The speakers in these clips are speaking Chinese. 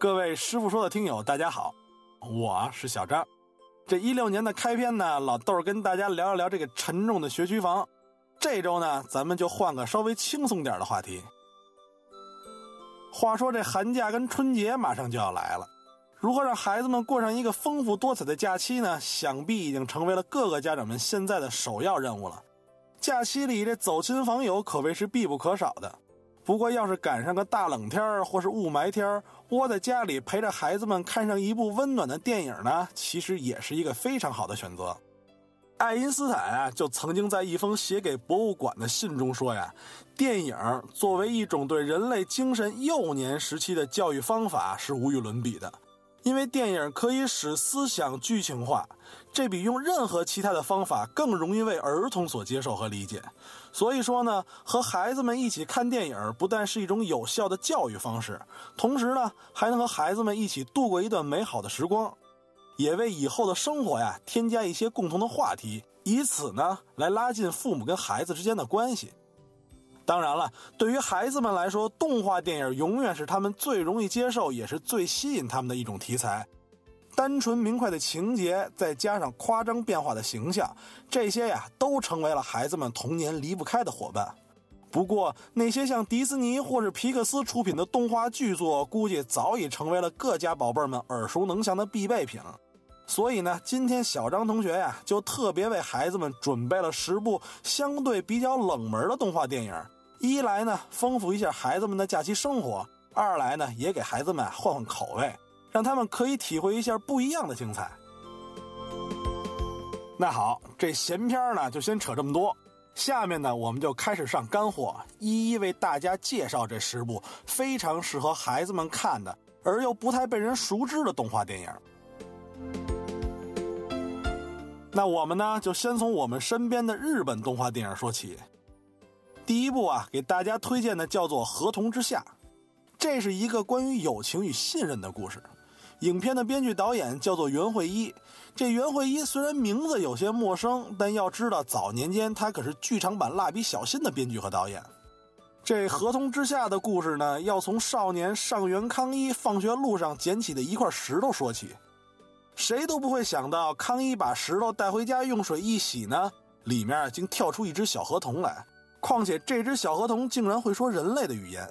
各位师傅说的听友，大家好，我是小张。这一六年的开篇呢，老豆跟大家聊一聊这个沉重的学区房。这周呢，咱们就换个稍微轻松点的话题。话说这寒假跟春节马上就要来了，如何让孩子们过上一个丰富多彩的假期呢？想必已经成为了各个家长们现在的首要任务了。假期里这走亲访友可谓是必不可少的。不过，要是赶上个大冷天儿或是雾霾天儿窝在家里陪着孩子们看上一部温暖的电影呢，其实也是一个非常好的选择。爱因斯坦啊，就曾经在一封写给博物馆的信中说呀：“电影作为一种对人类精神幼年时期的教育方法，是无与伦比的。”因为电影可以使思想剧情化，这比用任何其他的方法更容易为儿童所接受和理解。所以说呢，和孩子们一起看电影不但是一种有效的教育方式，同时呢，还能和孩子们一起度过一段美好的时光，也为以后的生活呀添加一些共同的话题，以此呢来拉近父母跟孩子之间的关系。当然了，对于孩子们来说，动画电影永远是他们最容易接受，也是最吸引他们的一种题材。单纯明快的情节，再加上夸张变化的形象，这些呀，都成为了孩子们童年离不开的伙伴。不过，那些像迪士尼或是皮克斯出品的动画巨作，估计早已成为了各家宝贝们耳熟能详的必备品。所以呢，今天小张同学呀，就特别为孩子们准备了十部相对比较冷门的动画电影。一来呢，丰富一下孩子们的假期生活；二来呢，也给孩子们换换口味，让他们可以体会一下不一样的精彩。那好，这闲篇呢就先扯这么多，下面呢我们就开始上干货，一一为大家介绍这十部非常适合孩子们看的，而又不太被人熟知的动画电影。那我们呢，就先从我们身边的日本动画电影说起。第一部啊，给大家推荐的叫做《合同之下》，这是一个关于友情与信任的故事。影片的编剧导演叫做袁慧一。这袁慧一虽然名字有些陌生，但要知道早年间他可是剧场版《蜡笔小新》的编剧和导演。这《合同之下》的故事呢，要从少年上原康一放学路上捡起的一块石头说起。谁都不会想到，康一把石头带回家用水一洗呢，里面竟跳出一只小河童来。况且这只小河童竟然会说人类的语言，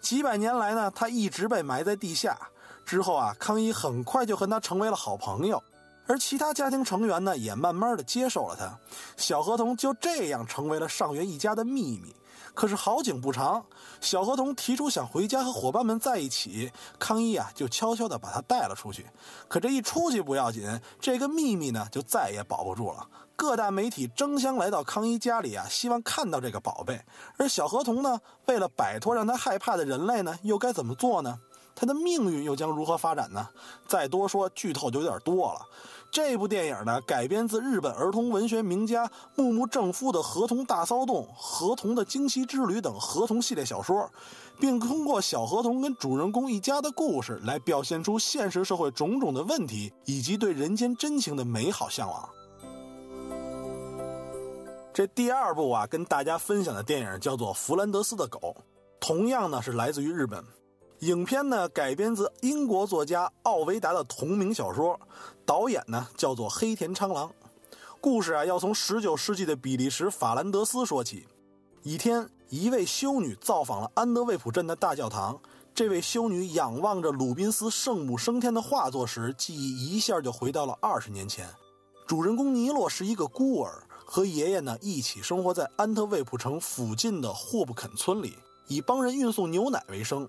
几百年来呢，它一直被埋在地下。之后啊，康一很快就和他成为了好朋友，而其他家庭成员呢，也慢慢的接受了他。小河童就这样成为了上元一家的秘密。可是好景不长，小河童提出想回家和伙伴们在一起，康一啊就悄悄的把他带了出去。可这一出去不要紧，这个秘密呢就再也保不住了。各大媒体争相来到康一家里啊，希望看到这个宝贝。而小河童呢，为了摆脱让他害怕的人类呢，又该怎么做呢？他的命运又将如何发展呢？再多说剧透就有点多了。这部电影呢，改编自日本儿童文学名家木木正夫的《河童大骚动》《河童的惊奇之旅》等河童系列小说，并通过小河童跟主人公一家的故事来表现出现实社会种种的问题，以及对人间真情的美好向往。这第二部啊，跟大家分享的电影叫做《弗兰德斯的狗》，同样呢是来自于日本。影片呢改编自英国作家奥维达的同名小说，导演呢叫做黑田昌郎。故事啊要从19世纪的比利时法兰德斯说起。一天，一位修女造访了安德卫普镇的大教堂。这位修女仰望着鲁宾斯圣母升天的画作时，记忆一下就回到了二十年前。主人公尼洛是一个孤儿。和爷爷呢一起生活在安特卫普城附近的霍布肯村里，以帮人运送牛奶为生。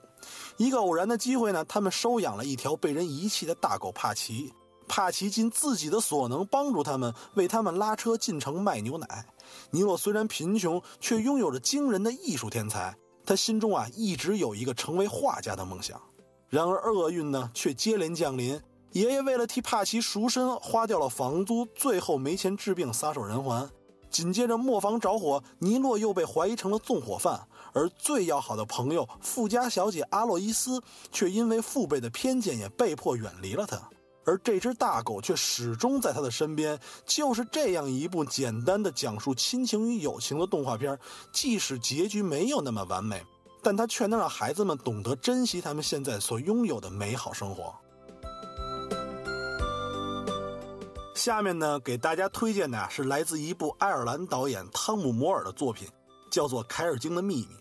一个偶然的机会呢，他们收养了一条被人遗弃的大狗帕奇。帕奇尽自己的所能帮助他们，为他们拉车进城卖牛奶。尼洛虽然贫穷，却拥有着惊人的艺术天才。他心中啊一直有一个成为画家的梦想。然而厄运呢却接连降临。爷爷为了替帕奇赎身，花掉了房租，最后没钱治病，撒手人寰。紧接着磨坊着火，尼洛又被怀疑成了纵火犯，而最要好的朋友富家小姐阿洛伊斯却因为父辈的偏见，也被迫远离了他。而这只大狗却始终在他的身边。就是这样一部简单的讲述亲情与友情的动画片，即使结局没有那么完美。但它却能让孩子们懂得珍惜他们现在所拥有的美好生活。下面呢，给大家推荐的是来自一部爱尔兰导演汤姆·摩尔的作品，叫做《凯尔经的秘密》。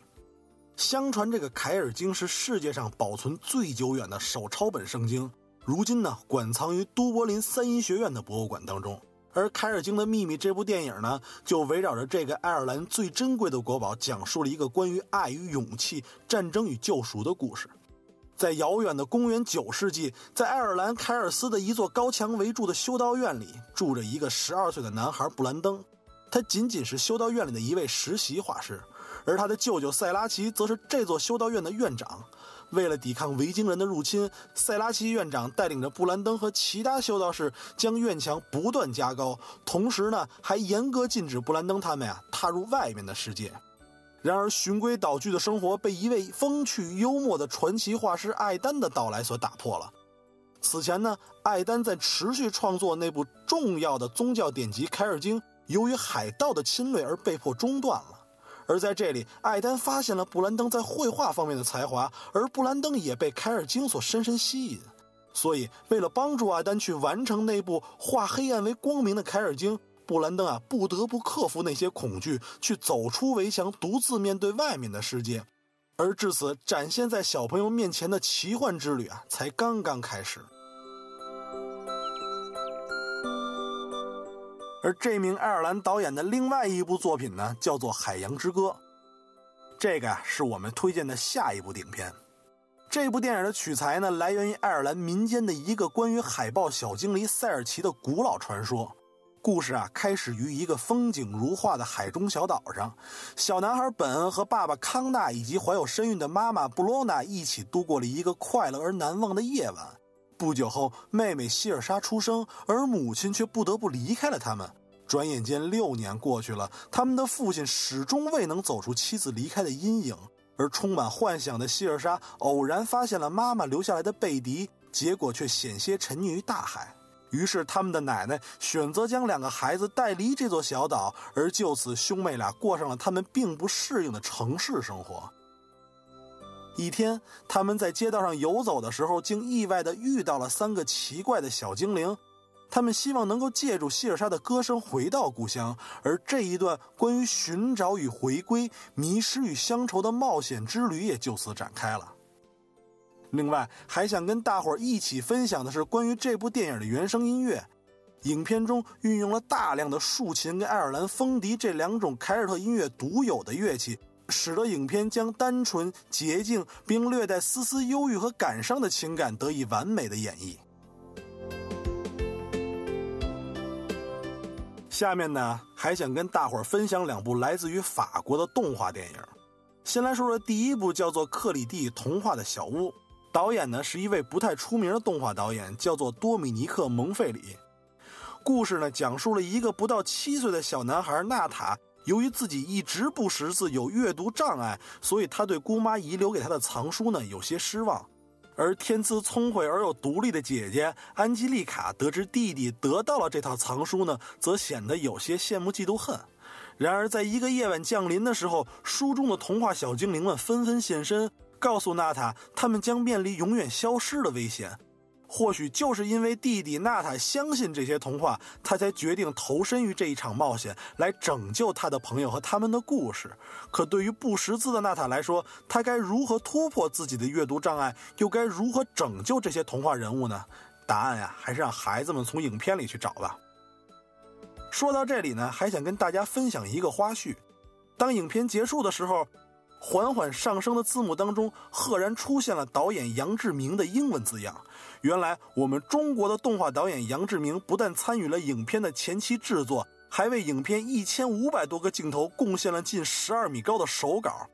相传这个凯尔经是世界上保存最久远的手抄本圣经，如今呢，馆藏于都柏林三一学院的博物馆当中。而《凯尔经的秘密》这部电影呢，就围绕着这个爱尔兰最珍贵的国宝，讲述了一个关于爱与勇气、战争与救赎的故事。在遥远的公元九世纪，在爱尔兰凯尔斯的一座高墙围住的修道院里，住着一个十二岁的男孩布兰登。他仅仅是修道院里的一位实习画师，而他的舅舅塞拉奇则是这座修道院的院长。为了抵抗维京人的入侵，塞拉奇院长带领着布兰登和其他修道士将院墙不断加高，同时呢，还严格禁止布兰登他们呀踏入外面的世界。然而，循规蹈矩的生活被一位风趣幽默的传奇画师艾丹的到来所打破了。此前呢，艾丹在持续创作那部重要的宗教典籍《凯尔经》，由于海盗的侵略而被迫中断了。而在这里，艾丹发现了布兰登在绘画方面的才华，而布兰登也被《凯尔经》所深深吸引。所以，为了帮助艾丹去完成那部化黑暗为光明的《凯尔经》。布兰登啊，不得不克服那些恐惧，去走出围墙，独自面对外面的世界。而至此，展现在小朋友面前的奇幻之旅啊，才刚刚开始。而这名爱尔兰导演的另外一部作品呢，叫做《海洋之歌》。这个呀，是我们推荐的下一部影片。这部电影的取材呢，来源于爱尔兰民间的一个关于海豹小精灵塞尔奇的古老传说。故事啊，开始于一个风景如画的海中小岛上，小男孩本和爸爸康纳以及怀有身孕的妈妈布罗娜一起度过了一个快乐而难忘的夜晚。不久后，妹妹希尔莎出生，而母亲却不得不离开了他们。转眼间，六年过去了，他们的父亲始终未能走出妻子离开的阴影。而充满幻想的希尔莎偶然发现了妈妈留下来的贝迪，结果却险些沉溺于大海。于是，他们的奶奶选择将两个孩子带离这座小岛，而就此，兄妹俩过上了他们并不适应的城市生活。一天，他们在街道上游走的时候，竟意外地遇到了三个奇怪的小精灵。他们希望能够借助希尔莎的歌声回到故乡，而这一段关于寻找与回归、迷失与乡愁的冒险之旅也就此展开了。另外，还想跟大伙儿一起分享的是关于这部电影的原声音乐。影片中运用了大量的竖琴跟爱尔兰风笛这两种凯尔特音乐独有的乐器，使得影片将单纯、洁净并略带丝丝忧郁和感伤的情感得以完美的演绎。下面呢，还想跟大伙儿分享两部来自于法国的动画电影。先来说说第一部，叫做《克里蒂童话的小屋》。导演呢是一位不太出名的动画导演，叫做多米尼克·蒙费里。故事呢讲述了一个不到七岁的小男孩纳塔，由于自己一直不识字，有阅读障碍，所以他对姑妈遗留给他的藏书呢有些失望。而天资聪慧而又独立的姐姐安吉丽卡得知弟弟得到了这套藏书呢，则显得有些羡慕嫉妒恨。然而在一个夜晚降临的时候，书中的童话小精灵们纷纷现身。告诉娜塔，他们将面临永远消失的危险。或许就是因为弟弟娜塔相信这些童话，他才决定投身于这一场冒险，来拯救他的朋友和他们的故事。可对于不识字的娜塔来说，他该如何突破自己的阅读障碍，又该如何拯救这些童话人物呢？答案呀，还是让孩子们从影片里去找吧。说到这里呢，还想跟大家分享一个花絮：当影片结束的时候。缓缓上升的字幕当中，赫然出现了导演杨志明的英文字样。原来，我们中国的动画导演杨志明不但参与了影片的前期制作，还为影片一千五百多个镜头贡献了近十二米高的手稿。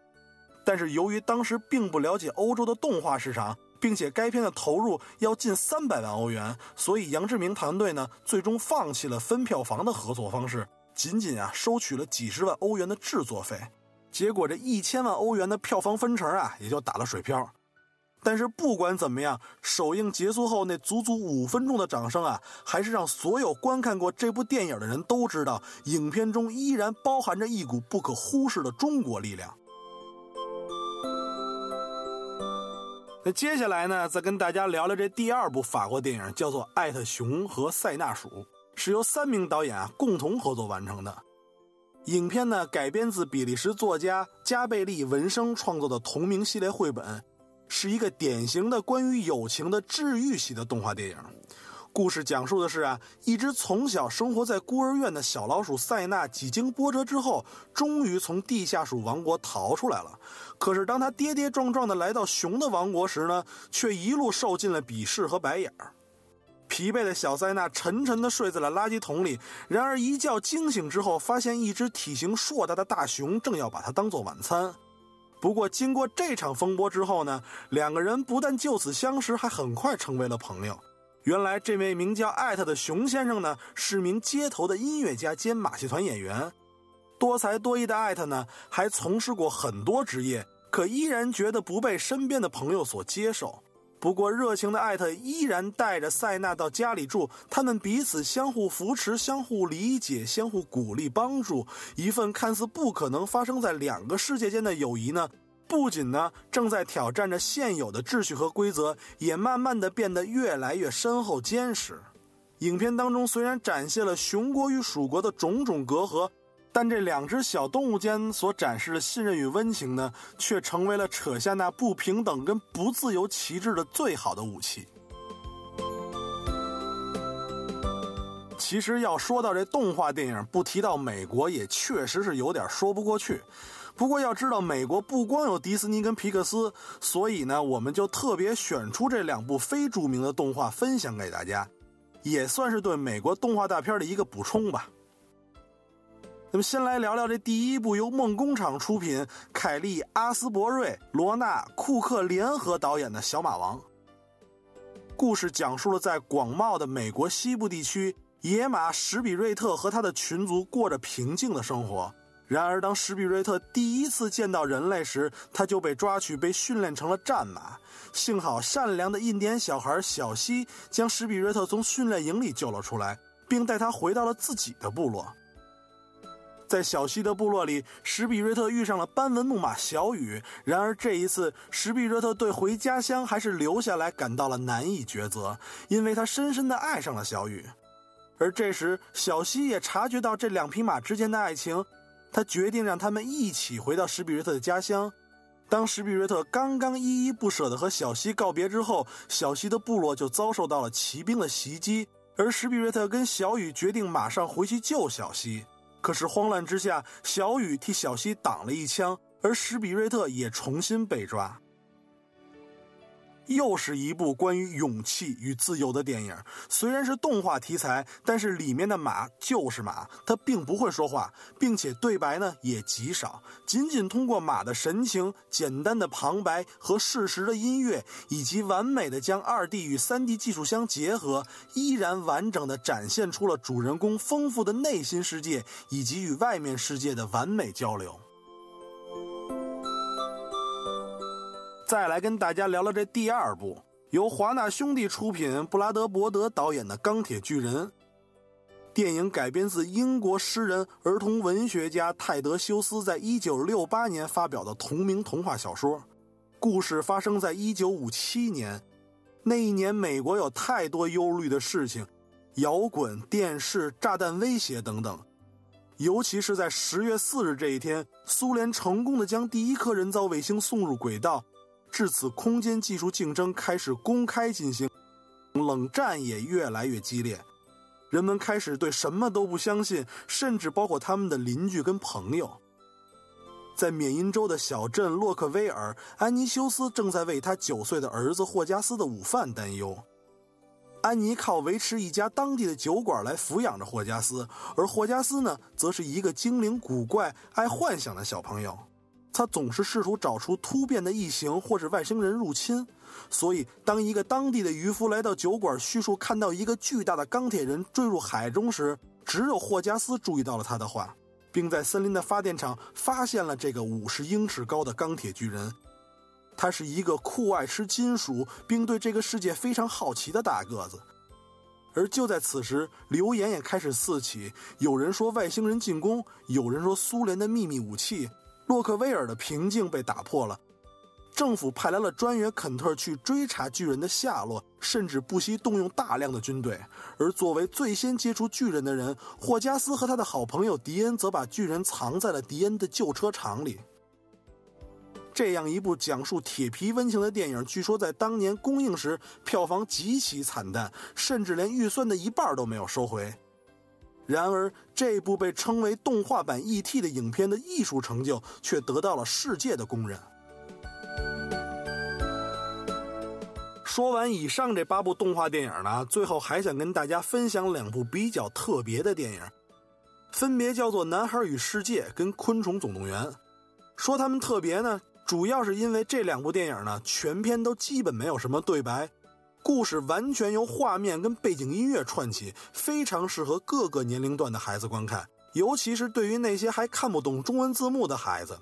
但是，由于当时并不了解欧洲的动画市场，并且该片的投入要近三百万欧元，所以杨志明团队呢，最终放弃了分票房的合作方式，仅仅啊收取了几十万欧元的制作费。结果这一千万欧元的票房分成啊，也就打了水漂。但是不管怎么样，首映结束后那足足五分钟的掌声啊，还是让所有观看过这部电影的人都知道，影片中依然包含着一股不可忽视的中国力量。那接下来呢，再跟大家聊聊这第二部法国电影，叫做《艾特熊和塞纳鼠》，是由三名导演啊共同合作完成的。影片呢改编自比利时作家加贝利·文生创作的同名系列绘本，是一个典型的关于友情的治愈系的动画电影。故事讲述的是啊，一只从小生活在孤儿院的小老鼠塞纳，几经波折之后，终于从地下鼠王国逃出来了。可是当他跌跌撞撞地来到熊的王国时呢，却一路受尽了鄙视和白眼儿。疲惫的小塞纳沉沉地睡在了垃圾桶里。然而一觉惊醒之后，发现一只体型硕大的大熊正要把它当做晚餐。不过经过这场风波之后呢，两个人不但就此相识，还很快成为了朋友。原来，这位名叫艾特的熊先生呢，是名街头的音乐家兼马戏团演员。多才多艺的艾特呢，还从事过很多职业，可依然觉得不被身边的朋友所接受。不过，热情的艾特依然带着塞纳到家里住，他们彼此相互扶持、相互理解、相互鼓励、帮助，一份看似不可能发生在两个世界间的友谊呢。不仅呢正在挑战着现有的秩序和规则，也慢慢的变得越来越深厚坚实。影片当中虽然展现了熊国与蜀国的种种隔阂，但这两只小动物间所展示的信任与温情呢，却成为了扯下那不平等跟不自由旗帜的最好的武器。其实要说到这动画电影，不提到美国也确实是有点说不过去。不过要知道，美国不光有迪士尼跟皮克斯，所以呢，我们就特别选出这两部非著名的动画分享给大家，也算是对美国动画大片的一个补充吧。那么，先来聊聊这第一部由梦工厂出品、凯利·阿斯伯瑞、罗纳·库克联合导演的《小马王》。故事讲述了在广袤的美国西部地区，野马史比瑞特和他的群族过着平静的生活。然而，当史比瑞特第一次见到人类时，他就被抓去，被训练成了战马。幸好，善良的印第安小孩小西将史比瑞特从训练营里救了出来，并带他回到了自己的部落。在小西的部落里，史比瑞特遇上了斑纹木马小雨。然而，这一次，史比瑞特对回家乡还是留下来感到了难以抉择，因为他深深地爱上了小雨。而这时，小西也察觉到这两匹马之间的爱情。他决定让他们一起回到史比瑞特的家乡。当史比瑞特刚刚依依不舍地和小西告别之后，小西的部落就遭受到了骑兵的袭击。而史比瑞特跟小雨决定马上回去救小西。可是慌乱之下，小雨替小西挡了一枪，而史比瑞特也重新被抓。又是一部关于勇气与自由的电影。虽然是动画题材，但是里面的马就是马，它并不会说话，并且对白呢也极少。仅仅通过马的神情、简单的旁白和适时的音乐，以及完美的将二 D 与三 D 技术相结合，依然完整的展现出了主人公丰富的内心世界以及与外面世界的完美交流。再来跟大家聊聊这第二部，由华纳兄弟出品、布拉德伯德导演的《钢铁巨人》。电影改编自英国诗人、儿童文学家泰德·休斯在1968年发表的同名童话小说。故事发生在1957年，那一年美国有太多忧虑的事情，摇滚、电视、炸弹威胁等等。尤其是在10月4日这一天，苏联成功的将第一颗人造卫星送入轨道。至此，空间技术竞争开始公开进行，冷战也越来越激烈，人们开始对什么都不相信，甚至包括他们的邻居跟朋友。在缅因州的小镇洛克威尔，安妮修斯正在为他九岁的儿子霍加斯的午饭担忧。安妮靠维持一家当地的酒馆来抚养着霍加斯，而霍加斯呢，则是一个精灵古怪、爱幻想的小朋友。他总是试图找出突变的异形或是外星人入侵，所以当一个当地的渔夫来到酒馆叙述看到一个巨大的钢铁人坠入海中时，只有霍加斯注意到了他的话，并在森林的发电厂发现了这个五十英尺高的钢铁巨人。他是一个酷爱吃金属，并对这个世界非常好奇的大个子。而就在此时，流言也开始四起，有人说外星人进攻，有人说苏联的秘密武器。洛克威尔的平静被打破了，政府派来了专员肯特去追查巨人的下落，甚至不惜动用大量的军队。而作为最先接触巨人的人，霍加斯和他的好朋友迪恩则把巨人藏在了迪恩的旧车厂里。这样一部讲述铁皮温情的电影，据说在当年公映时票房极其惨淡，甚至连预算的一半都没有收回。然而，这部被称为动画版 E.T. 的影片的艺术成就却得到了世界的公认。说完以上这八部动画电影呢，最后还想跟大家分享两部比较特别的电影，分别叫做《男孩与世界》跟《昆虫总动员》。说它们特别呢，主要是因为这两部电影呢，全片都基本没有什么对白。故事完全由画面跟背景音乐串起，非常适合各个年龄段的孩子观看，尤其是对于那些还看不懂中文字幕的孩子。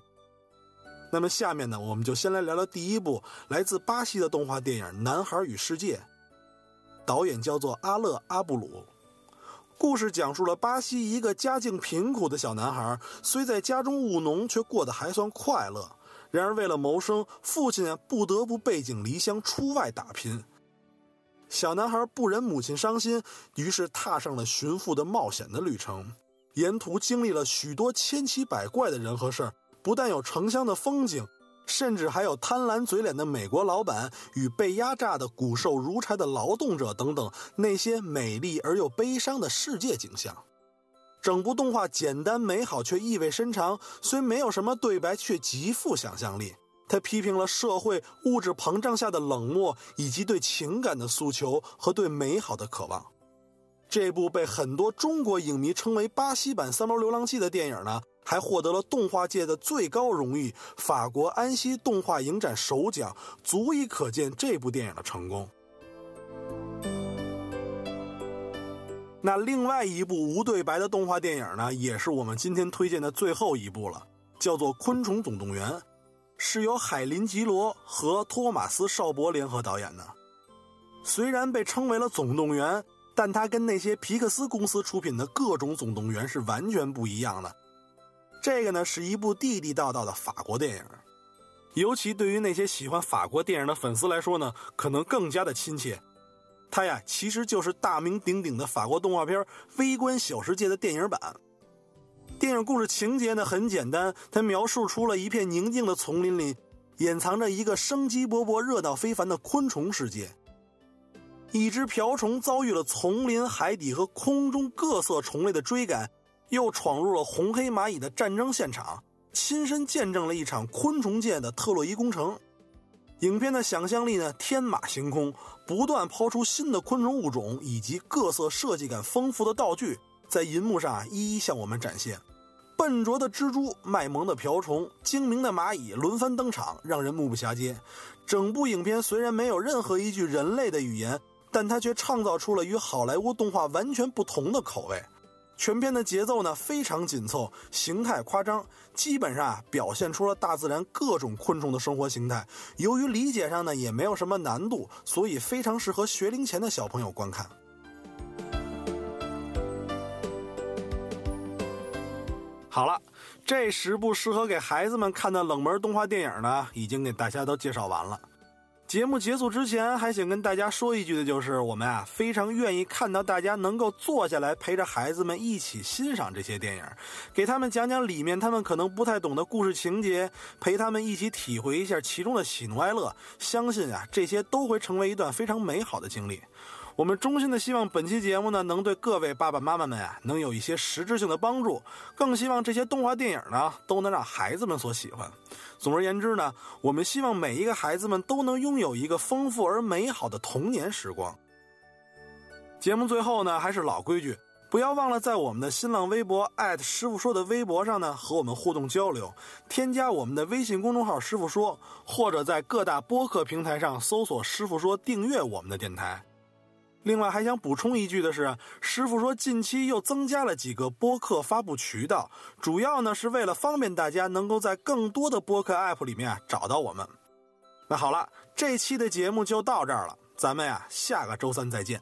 那么下面呢，我们就先来聊聊第一部来自巴西的动画电影《男孩与世界》，导演叫做阿勒阿布鲁。故事讲述了巴西一个家境贫苦的小男孩，虽在家中务农，却过得还算快乐。然而为了谋生，父亲不得不背井离乡出外打拼。小男孩不忍母亲伤心，于是踏上了寻父的冒险的旅程。沿途经历了许多千奇百怪的人和事儿，不但有城乡的风景，甚至还有贪婪嘴脸的美国老板与被压榨的骨瘦如柴的劳动者等等那些美丽而又悲伤的世界景象。整部动画简单美好，却意味深长。虽没有什么对白，却极富想象力。他批评了社会物质膨胀下的冷漠，以及对情感的诉求和对美好的渴望。这部被很多中国影迷称为“巴西版三毛流浪记”的电影呢，还获得了动画界的最高荣誉——法国安西动画影展首奖，足以可见这部电影的成功。那另外一部无对白的动画电影呢，也是我们今天推荐的最后一部了，叫做《昆虫总动员》。是由海林吉罗和托马斯绍博联合导演的。虽然被称为了总动员，但它跟那些皮克斯公司出品的各种总动员是完全不一样的。这个呢，是一部地地道道的法国电影，尤其对于那些喜欢法国电影的粉丝来说呢，可能更加的亲切。它呀，其实就是大名鼎鼎的法国动画片《微观小世界》的电影版。电影故事情节呢很简单，它描述出了一片宁静的丛林里，隐藏着一个生机勃勃、热闹非凡的昆虫世界。一只瓢虫遭遇了丛林、海底和空中各色虫类的追赶，又闯入了红黑蚂蚁的战争现场，亲身见证了一场昆虫界的特洛伊工程。影片的想象力呢天马行空，不断抛出新的昆虫物种以及各色设计感丰富的道具，在银幕上一一向我们展现。笨拙的蜘蛛、卖萌的瓢虫、精明的蚂蚁轮番登场，让人目不暇接。整部影片虽然没有任何一句人类的语言，但它却创造出了与好莱坞动画完全不同的口味。全片的节奏呢非常紧凑，形态夸张，基本上啊表现出了大自然各种昆虫的生活形态。由于理解上呢也没有什么难度，所以非常适合学龄前的小朋友观看。好了，这十部适合给孩子们看的冷门动画电影呢，已经给大家都介绍完了。节目结束之前，还想跟大家说一句的就是，我们啊非常愿意看到大家能够坐下来陪着孩子们一起欣赏这些电影，给他们讲讲里面他们可能不太懂的故事情节，陪他们一起体会一下其中的喜怒哀乐。相信啊，这些都会成为一段非常美好的经历。我们衷心的希望本期节目呢，能对各位爸爸妈妈们呀，能有一些实质性的帮助。更希望这些动画电影呢，都能让孩子们所喜欢。总而言之呢，我们希望每一个孩子们都能拥有一个丰富而美好的童年时光。节目最后呢，还是老规矩，不要忘了在我们的新浪微博师傅说的微博上呢，和我们互动交流。添加我们的微信公众号“师傅说”，或者在各大播客平台上搜索“师傅说”，订阅我们的电台。另外还想补充一句的是，师傅说近期又增加了几个播客发布渠道，主要呢是为了方便大家能够在更多的播客 app 里面找到我们。那好了，这期的节目就到这儿了，咱们呀下个周三再见。